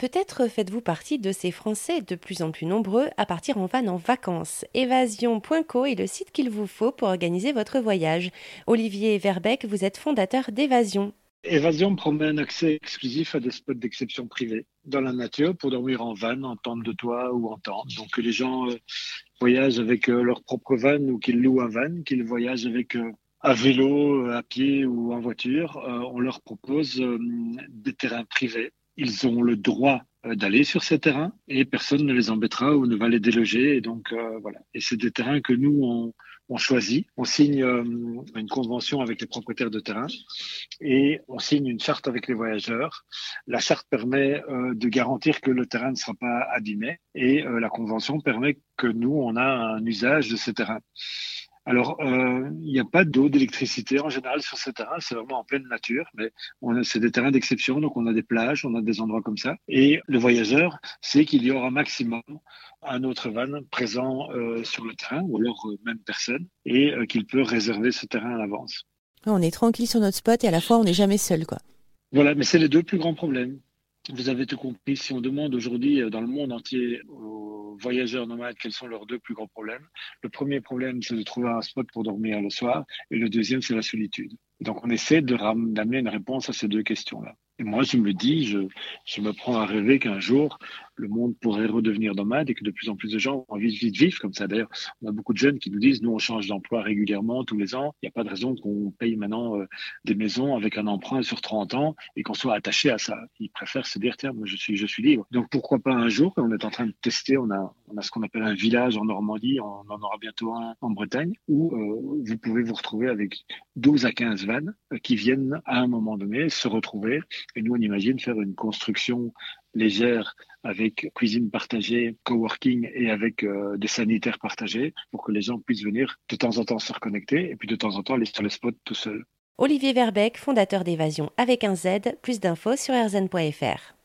Peut-être faites-vous partie de ces Français de plus en plus nombreux à partir en van en vacances. Évasion.co est le site qu'il vous faut pour organiser votre voyage. Olivier Verbeck, vous êtes fondateur d'Évasion. Évasion promet un accès exclusif à des spots d'exception privés dans la nature pour dormir en van, en tente de toit ou en tente. Donc les gens euh, voyagent avec euh, leur propre van ou qu'ils louent un van, qu'ils voyagent avec euh, à vélo, à pied ou en voiture, on leur propose des terrains privés. Ils ont le droit d'aller sur ces terrains et personne ne les embêtera ou ne va les déloger. Et donc voilà. Et c'est des terrains que nous on on choisit, on signe euh, une convention avec les propriétaires de terrain et on signe une charte avec les voyageurs. La charte permet euh, de garantir que le terrain ne sera pas abîmé et euh, la convention permet que nous, on a un usage de ce terrain. Alors, il n'y a pas d'eau, d'électricité en général sur ce terrain, c'est vraiment en pleine nature, mais c'est des terrains d'exception, donc on a des plages, on a des endroits comme ça. Et le voyageur sait qu'il y aura maximum un autre van présent euh, sur le terrain, ou alors euh, même personne, et euh, qu'il peut réserver ce terrain à l'avance. On est tranquille sur notre spot et à la fois on n'est jamais seul, quoi. Voilà, mais c'est les deux plus grands problèmes. Vous avez tout compris. Si on demande aujourd'hui dans le monde entier voyageurs nomades quels sont leurs deux plus grands problèmes, le premier problème c'est de trouver un spot pour dormir le soir, et le deuxième c'est la solitude. Donc on essaie d'amener une réponse à ces deux questions-là. Et moi, je me dis, je, je me prends à rêver qu'un jour, le monde pourrait redevenir nomade et que de plus en plus de gens ont envie vite vivre comme ça. D'ailleurs, on a beaucoup de jeunes qui nous disent, nous, on change d'emploi régulièrement tous les ans. Il n'y a pas de raison qu'on paye maintenant euh, des maisons avec un emprunt sur 30 ans et qu'on soit attaché à ça. Ils préfèrent se dire, tiens, moi, je suis, je suis libre. Donc, pourquoi pas un jour, on est en train de tester, on a, on a ce qu'on appelle un village en Normandie, on en aura bientôt un en Bretagne, où euh, vous pouvez vous retrouver avec 12 à 15 vannes euh, qui viennent à un moment donné se retrouver et nous, on imagine faire une construction légère avec cuisine partagée, coworking et avec euh, des sanitaires partagés pour que les gens puissent venir de temps en temps se reconnecter et puis de temps en temps aller sur le spot tout seul. Olivier Verbeck, fondateur d'Évasion avec un Z, plus d'infos sur rzn.fr.